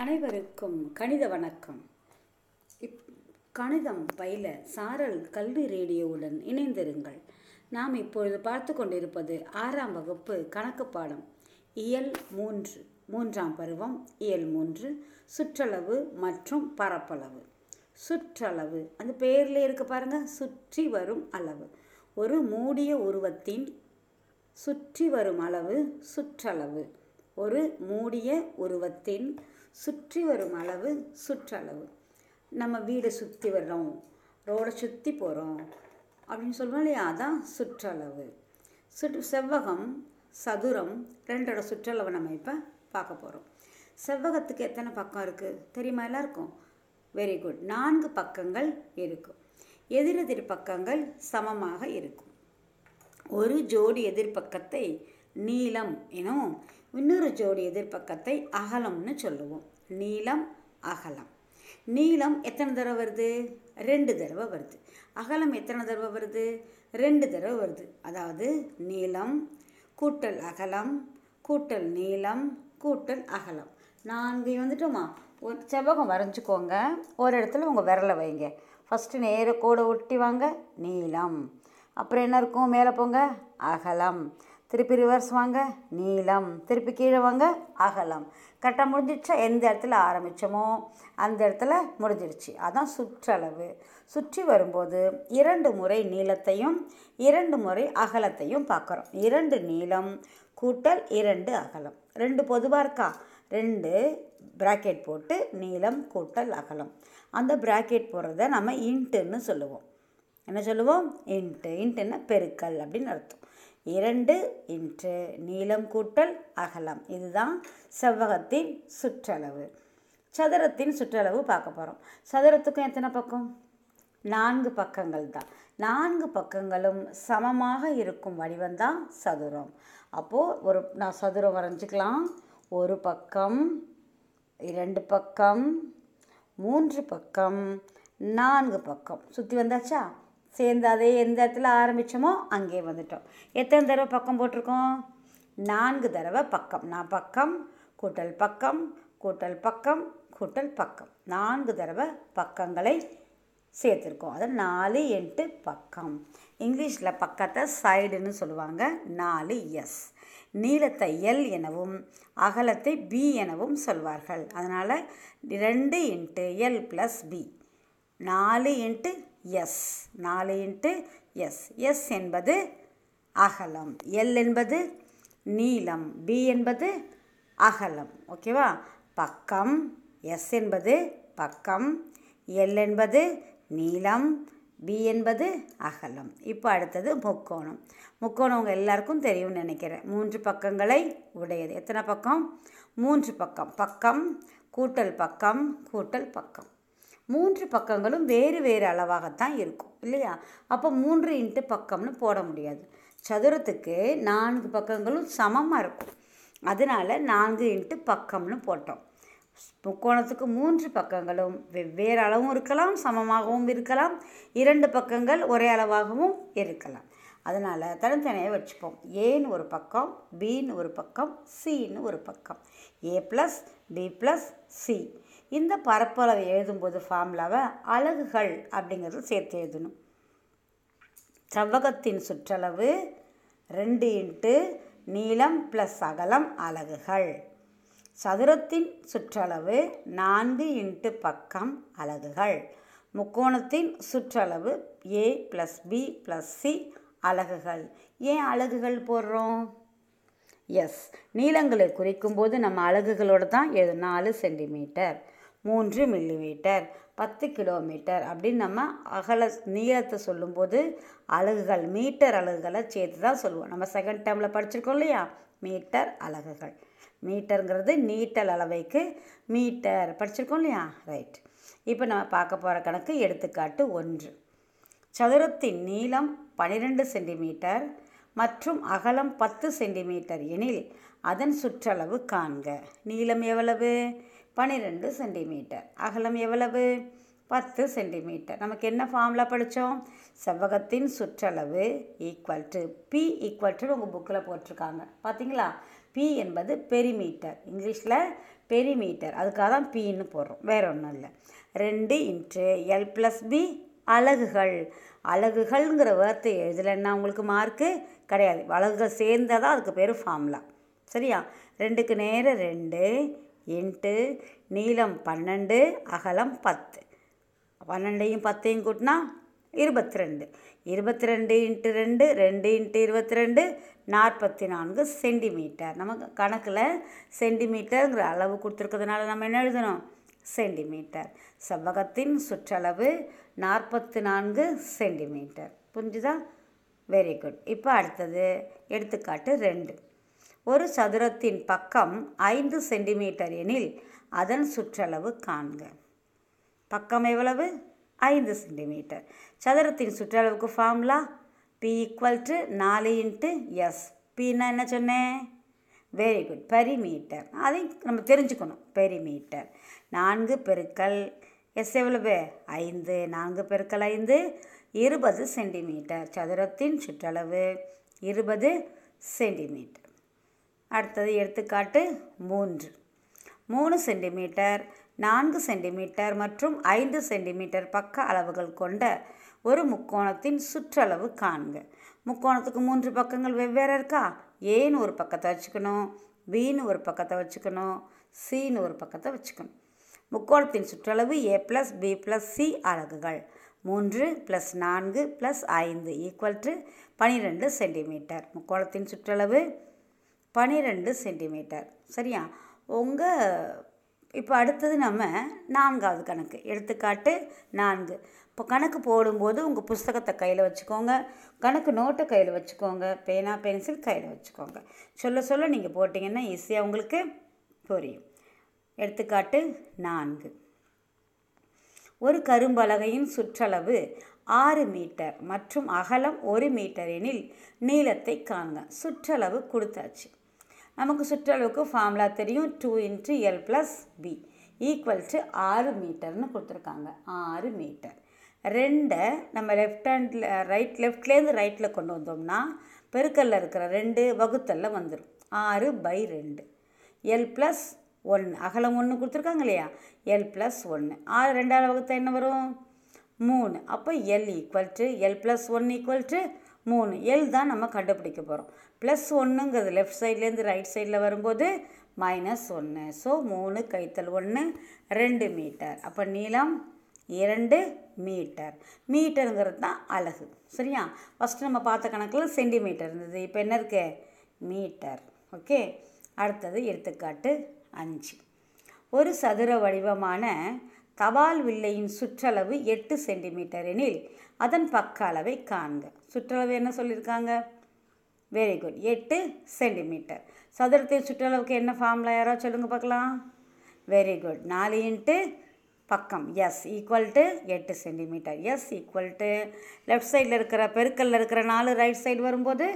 அனைவருக்கும் கணித வணக்கம். இப் கணிதம் பயில சாரல் கல்வி ரேடியோவுடன் இணைந்திருங்கள். நாம் இப்பொழுது பார்த்து கொண்டிருப்பது ஆறாம் வகுப்பு கணக்கு பாடம். இயல் மூன்று மூன்றாம் பருவம் இயல் மூன்று சுற்றளவு மற்றும் பரப்பளவு. சுற்றளவு அந்த பேரில் இருக்க பாருங்கள் சுற்றி வரும் அளவு. ஒரு மூடிய உருவத்தின் சுற்றி வரும் அளவு சுற்றளவு. ஒரு மூடிய உருவத்தின் சுற்றி வரும் அளவு சுற்றளவு. நம்ம வீடை சுற்றி வர்றோம் ரோடை சுற்றி போகிறோம் அப்படின்னு சொல்லுவோம் இல்லையா? அதான் சுற்றளவு. சுற்று செவ்வகம் சதுரம் ரெண்டோட சுற்றளவு நம்ம இப்போ பார்க்க போகிறோம் செவ்வகத்துக்கு எத்தனை பக்கம் இருக்குது தெரியுமா எல்லாருக்கும்? வெரி குட் நான்கு பக்கங்கள் இருக்கும். எதிரெதிர் பக்கங்கள் சமமாக இருக்கும். ஒரு ஜோடி எதிர்பக்கத்தை நீளம் எனவும் இன்னொரு ஜோடி எதிர்ப்பக்கத்தை அகலம்னு சொல்லுவோம். நீளம் அகலம். நீளம் எத்தனை தடவை வருது? ரெண்டு தடவை வருது. அகலம் எத்தனை தடவை வருது? ரெண்டு தடவை வருது. அதாவது நீளம் கூட்டல் அகலம் கூட்டல் நீளம் கூட்டல் அகலம். நான்கு வந்துட்டோமா? ஒரு செவ்வகம் வரைஞ்சிக்கோங்க. ஒரு இடத்துல உங்கள் விரலை வைங்க. ஃபஸ்ட்டு நேர கோடை ஒட்டி வாங்க. நீளம். அப்புறம் என்ன இருக்கும்? மேலே போங்க. அகலம். திருப்பி ரிவர்ஸ் வாங்க. நீளம். திருப்பி கீழே வாங்க. அகலம். கரெக்டாக முடிஞ்சிடுச்சா? எந்த இடத்துல ஆரம்பித்தோமோ அந்த இடத்துல முடிஞ்சிடுச்சு. அதான் சுற்றளவு. சுற்றி வரும்போது இரண்டு முறை நீளத்தையும் இரண்டு முறை அகலத்தையும் பார்க்குறோம். இரண்டு நீளம் கூட்டல் இரண்டு அகலம். ரெண்டு பொதுவாக இருக்கா? ரெண்டு ப்ராக்கெட் போட்டு நீளம் கூட்டல் அகலம். அந்த ப்ராக்கெட் போடுறத நம்ம இன்ட்டுன்னு சொல்லுவோம். என்ன சொல்லுவோம்? இன்ட்டு இன்ட்டுன்னா பெருக்கல் அப்படின்னு அர்த்தம். இரண்டு இன்று நீளம் கூட்டல் அகலம். இதுதான் செவ்வகத்தின் சுற்றளவு. சதுரத்தின் சுற்றளவு பார்க்க போகிறோம் சதுரத்துக்கும் எத்தனை பக்கம்? நான்கு பக்கங்கள் தான். நான்கு பக்கங்களும் சமமாக இருக்கும் வடிவம்தான் சதுரம். அப்போது ஒரு நான் சதுரம் வரைஞ்சிக்கலாம். ஒரு பக்கம் இரண்டு பக்கம் மூன்று பக்கம் நான்கு பக்கம். சுற்றி வந்தாச்சா? சேர்ந்து அதே எந்த இடத்துல ஆரம்பித்தோமோ அங்கே வந்துட்டோம். எத்தனை தடவை பக்கம் போட்டிருக்கோம்? நான்கு தடவை பக்கம். நான் பக்கம் கூட்டல் பக்கம் கூட்டல் பக்கம் கூட்டல் பக்கம். நான்கு தடவை பக்கங்களை சேர்த்துருக்கோம். அது நாலு எட்டு பக்கம். இங்கிலீஷில் பக்கத்தை சைடுன்னு சொல்லுவாங்க. நாலு எஸ். நீளத்தை எல் எனவும் அகலத்தை பி எனவும் சொல்வார்கள். அதனால் ரெண்டு இன்ட்டு எல் ப்ளஸ் பி. நாலு இன்ட்டு எஸ். நாலு இன்ட்டு எஸ். எஸ் என்பது அகலம். எல் என்பது நீளம். பி என்பது அகலம். ஓகேவா? பக்கம். எஸ் என்பது பக்கம். எல் என்பது நீளம். பி என்பது அகலம். இப்போ அடுத்தது முக்கோணம். முக்கோணம் உங்கள் எல்லாருக்கும் தெரியும்னு நினைக்கிறேன். மூன்று பக்கங்களை உடையது. எத்தனை பக்கம்? மூன்று பக்கம். பக்கம் கூட்டல் பக்கம் கூட்டல் பக்கம். மூன்று பக்கங்களும் வேறு வேறு அளவாகத்தான் இருக்கும் இல்லையா? அப்போ மூன்று இன்ட்டு பக்கம்னு போட முடியாது. சதுரத்துக்கு நான்கு பக்கங்களும் சமமாக இருக்கும். அதனால் நான்கு இன்ட்டு பக்கம்னு போட்டோம். முக்கோணத்துக்கு மூன்று பக்கங்களும் வெவ்வேறு அளவும் இருக்கலாம் சமமாகவும் இருக்கலாம். இரண்டு பக்கங்கள் ஒரே அளவாகவும் இருக்கலாம். அதனால் தனித்தனியாக வச்சுப்போம். ஏன்னு ஒரு பக்கம் பின்னு ஒரு பக்கம் சின்னு ஒரு பக்கம். A plus B plus C. இந்த பரப்பளவை எழுதும்போது ஃபார்முலாவை அலகுகள் அப்படிங்கிறது சேர்த்து எழுதணும். செவ்வகத்தின் சுற்றளவு ரெண்டு இன்ட்டு நீளம் ப்ளஸ் அகலம் அலகுகள். சதுரத்தின் சுற்றளவு நான்கு இன்ட்டு பக்கம் அலகுகள். முக்கோணத்தின் சுற்றளவு A plus B plus C அலகுகள். ஏன் அலகுகள் போடுறோம்? எஸ் நீளங்களை குறிக்கும்போது நம்ம அலகுகளோடு தான் எழுது நாலு சென்டிமீட்டர் மூன்று மில்லிமீட்டர் பத்து கிலோமீட்டர் அப்படின்னு நம்ம அகல நீளத்தை சொல்லும்போது அலகுகள் மீட்டர் அலகுகளை சேர்த்து தான் சொல்லுவோம். நம்ம செகண்ட் டேர்மில் படிச்சிருக்கோம் இல்லையா? மீட்டர் அலகுகள். மீட்டருங்கிறது நீட்டல் அளவைக்கு மீட்டர். படிச்சிருக்கோம் இல்லையா? ரைட் இப்போ நம்ம பார்க்க போகிற கணக்கு எடுத்துக்காட்டு ஒன்று. சதுரத்தின் நீளம் பன்னிரெண்டு சென்டிமீட்டர் மற்றும் அகலம் பத்து சென்டிமீட்டர் எனில் அதன் சுற்றளவு காண்க. நீளம் எவ்வளவு? பன்னிரெண்டு சென்டிமீட்டர். அகலம் எவ்வளவு? பத்து சென்டிமீட்டர். நமக்கு என்ன ஃபார்முலா படித்தோம் செவ்வகத்தின் சுற்றளவு equal to P equal to உங்கள் புக்கில் போட்டிருக்காங்க. பார்த்தீங்களா பி என்பது பெரிமீட்டர் இங்கிலீஷில் பெரிமீட்டர் அதுக்காக தான் பின்னு போடுறோம். வேற ஒன்றும் இல்லை. ரெண்டு இன்ட்டு எல் ப்ளஸ் பி அலகுகள். அலகுகள்ங்கிற வார்த்தை எழுதலைன்னா உங்களுக்கு மார்க்கு கிடையாது. அலகுகள் சேர்ந்தால் தான் அதுக்கு பேர் ஃபார்முலா சரியா? ரெண்டுக்கு நேரம் ரெண்டு இன்ட்டு நீளம் பன்னெண்டு அகலம் பத்து. பன்னெண்டையும் பத்தையும் கூட்டினா இருபத்தி ரெண்டு இருபத்தி ரெண்டு இன்ட்டு ரெண்டு ரெண்டு இன்ட்டு இருபத்தி ரெண்டு நாற்பத்தி நான்கு சென்டிமீட்டர் நமக்கு கணக்கில் சென்டிமீட்டருங்கிற அளவு கொடுத்துருக்கிறதுனால நம்ம என்ன எழுதணும்? சென்டிமீட்டர். செவ்வகத்தின் சுற்றளவு நாற்பத்தி நான்கு சென்டிமீட்டர். புரிஞ்சுதா? வெரி குட் இப்போ அடுத்தது எடுத்துக்காட்டு ரெண்டு. ஒரு சதுரத்தின் பக்கம் ஐந்து சென்டிமீட்டர் எனில் அதன் சுற்றளவு காண்க. பக்கம் எவ்வளவு? ஐந்து சென்டிமீட்டர். சதுரத்தின் சுற்றளவுக்கு ஃபார்முலா பி ஈக்குவல் டு நாலு இன்ட்டு எஸ் பின்னா என்ன சொன்னேன் வெரி குட் பெரிமீட்டர் அதையும் நம்ம தெரிஞ்சுக்கணும். பெரிமீட்டர் நான்கு பெருக்கல் எஸ் எவ்வளவு? ஐந்து. நான்கு பெருக்கல் ஐந்து இருபது சென்டிமீட்டர். சதுரத்தின் சுற்றளவு இருபது சென்டிமீட்டர். அடுத்தது எடுத்துக்காட்டு மூன்று. மூணு சென்டிமீட்டர் நான்கு சென்டிமீட்டர் மற்றும் ஐந்து சென்டிமீட்டர் பக்க அளவுகள் கொண்ட ஒரு முக்கோணத்தின் சுற்றளவு காண்க. முக்கோணத்துக்கு மூன்று பக்கங்கள் வெவ்வேறு இருக்கா? ஏன்னு ஒரு பக்கத்தை வச்சுக்கணும் பின்னு ஒரு பக்கத்தை வச்சுக்கணும் சின்னு ஒரு பக்கத்தை வச்சுக்கணும். முக்கோணத்தின் சுற்றளவு A plus B plus C அலகுகள். மூன்று ப்ளஸ் நான்கு ப்ளஸ் ஐந்து ஈக்குவல் டு பனிரெண்டு சென்டிமீட்டர். முக்கோணத்தின் சுற்றளவு பனிரெண்டு சென்டிமீட்டர். சரியா? உங்கள் இப்போ அடுத்தது நம்ம நான்காவது கணக்கு. எடுத்துக்காட்டு நான்கு. இப்போ கணக்கு போடும்போது உங்கள் புஸ்தகத்தை கையில் வச்சுக்கோங்க. கணக்கு நோட்டை கையில் வச்சுக்கோங்க. பேனா பென்சில் கையில் வச்சுக்கோங்க. சொல்ல சொல்ல நீங்கள் போட்டிங்கன்னா ஈஸியாக உங்களுக்கு புரியும். எடுத்துக்காட்டு நான்கு. ஒரு கரும்பலகையின் சுற்றளவு ஆறு மீட்டர் மற்றும் அகலம் ஒரு மீட்டர் எனில் நீளத்தை காண்க. சுற்றளவு கொடுத்தாச்சு. நமக்கு சுற்றளவுக்கு ஃபார்முலா தெரியும். Two into L plus B equal to ஆறு மீட்டர்னு கொடுத்துருக்காங்க. ஆறு மீட்டர். ரெண்டை நம்ம லெஃப்ட் ஹேண்டில் ரைட் லெஃப்ட்லேருந்து ரைட்டில் கொண்டு வந்தோம்னா பெருக்கல்ல இருக்கிற ரெண்டு வகுத்தலில் வந்துடும் ஆறு பை ரெண்டு. எல் ப்ளஸ் ஒன்று அகலம் ஒன்று கொடுத்துருக்காங்க இல்லையா? எல் ப்ளஸ் ஒன்று ஆறு ரெண்டாவது வகுத்தா என்ன வரும்? மூணு. அப்போ L equal to L plus one equal to மூணு. எல் தான் நம்ம கண்டுபிடிக்க போகிறோம் ப்ளஸ் ஒன்றுங்கிறது லெஃப்ட் சைட்லேருந்து ரைட் சைடில் வரும்போது மைனஸ் ஒன்று ஸோ மூணு கைத்தல் ஒன்று ரெண்டு மீட்டர் அப்போ நீளம் இரண்டு மீட்டர் மீட்டருங்கிறது தான் அலகு. சரியா? ஃபஸ்ட்டு நம்ம பார்த்த கணக்கில் சென்டிமீட்டர் இருந்தது. இப்போ என்ன இருக்கு? மீட்டர் ஓகே அடுத்தது எடுத்துக்காட்டு அஞ்சு. ஒரு சதுர வடிவமான தபால் வில்லையின் சுற்றளவு எட்டு சென்டிமீட்டர் எனில் அதன் பக்க அளவை காண்க. சுற்றளவு என்ன சொல்லியிருக்காங்க வெரி குட் எட்டு சென்டிமீட்டர். சதுரத்தின் சுற்றளவுக்கு என்ன ஃபார்முலா யாராவது சொல்லுங்க பார்க்கலாம். வெரி குட் நாலு இன்ட்டு பக்கம். எஸ் ஈக்குவல் டு எட்டு centimetre. S equal to left சைடில் இருக்கிற பெருக்கல்ல இருக்கிற நாலு ரைட் சைடு வரும்போது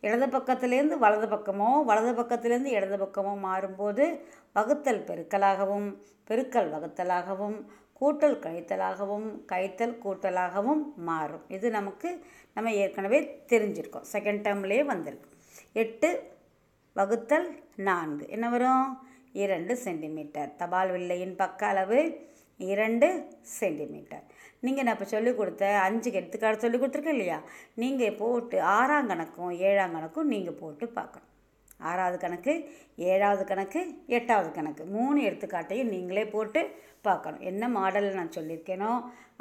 இடது பக்கத்துலேருந்து வலது பக்கமோ வலது பக்கத்துலேருந்து இடது பக்கமோ மாறும்போது வகுத்தல் பெருக்கலாகவும் பெருக்கல் வகுத்தலாகவும் கூட்டல் கழித்தலாகவும் கழித்தல் கூட்டலாகவும் மாறும். இது நமக்கு நம்ம ஏற்கனவே தெரிஞ்சிருக்கோம். செகண்ட் டேர்ம்லேயே வந்திருக்கு. எட்டு வகுத்தல் நான்கு. என்ன வரும்? இரண்டு சென்டிமீட்டர் தபால் வில்லையின் பக்க அளவு இரண்டு சென்டிமீட்டர். நீங்கள் நான் இப்போ சொல்லிக் கொடுத்த அஞ்சு எடுத்துக்காட்டு சொல்லி கொடுத்துருக்கேன் இல்லையா? நீங்கள் போட்டு ஆறாம் கணக்கும் ஏழாம் கணக்கும் நீங்கள் போட்டு பார்க்கணும். ஆறாவது கணக்கு ஏழாவது கணக்கு எட்டாவது கணக்கு. மூணு எடுத்துக்காட்டையும் நீங்களே போட்டு பார்க்கணும். என்ன மாடலில் நான் சொல்லியிருக்கேனோ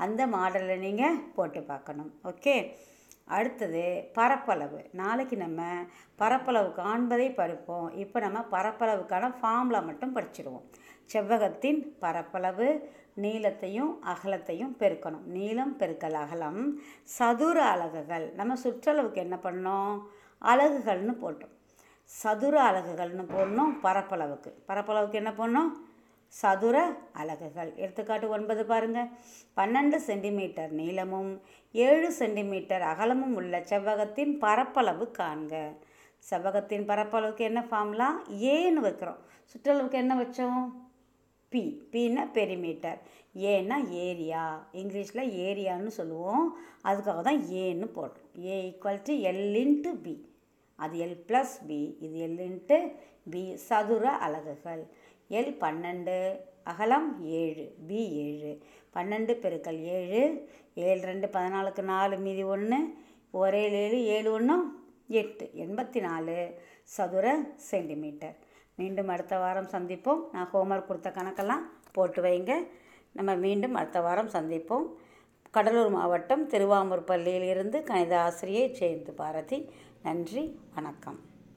அந்த மாடலில் நீங்கள் போட்டு பார்க்கணும். ஓகே? அடுத்தது பரப்பளவு. நாளைக்கு நம்ம பரப்பளவு காண்பதை படிப்போம். இப்போ நம்ம பரப்பளவுக்கான ஃபார்முலா மட்டும் படிச்சிடுவோம் செவ்வகத்தின் பரப்பளவு நீளத்தையும் அகலத்தையும் பெருக்கணும். நீளம் பெருக்கல் அகலம். சதுர அலகுகள். நம்ம சுற்றளவுக்கு என்ன பண்ணோம்? அலகுகள்னு போட்டோம். சதுர அலகுகள்னு போடணும் பரப்பளவுக்கு. பரப்பளவுக்கு என்ன பண்ணோம் சதுர அலகுகள். எடுத்துக்காட்டு ஒன்பது பாருங்கள் பன்னெண்டு சென்டிமீட்டர் நீளமும் ஏழு சென்டிமீட்டர் அகலமும் உள்ள செவ்வகத்தின் பரப்பளவு காண்க. செவ்வகத்தின் பரப்பளவுக்கு என்ன ஃபார்ம்லாம் ஏன்னு வைக்கிறோம். சுற்றளவுக்கு என்ன வச்சோம்? பி பின்னா பெரிமீட்டர் ஏன்னா ஏரியா இங்கிலீஷில் ஏரியான்னு சொல்லுவோம். அதுக்காக தான் ஏன்னு போடுறோம் A equal to L into B அது எல் ப்ளஸ் பி இது எல் இன்ட்டு பி சதுர அலகுகள். எல் பன்னெண்டு அகலம் ஏழு பி ஏழு. பன்னெண்டு பெருக்கல் ஏழு ஏழு ரெண்டு பதினாலுக்கு நாலு மீதி ஒன்று ஒரே ஏழு ஏழு ஒன்று எட்டு எண்பத்தி நாலு சதுர சென்டிமீட்டர் மீண்டும் அடுத்த வாரம் சந்திப்போம். நான் ஹோம்ஒர்க் கொடுத்த கணக்கெல்லாம் போட்டு வைங்க. நம்ம மீண்டும் அடுத்த வாரம் சந்திப்போம். கடலூர் மாவட்டம் திருவாமூர் பள்ளியிலிருந்து கணித ஆசிரியை ஜெயந்த் பாரதி. நன்றி வணக்கம்.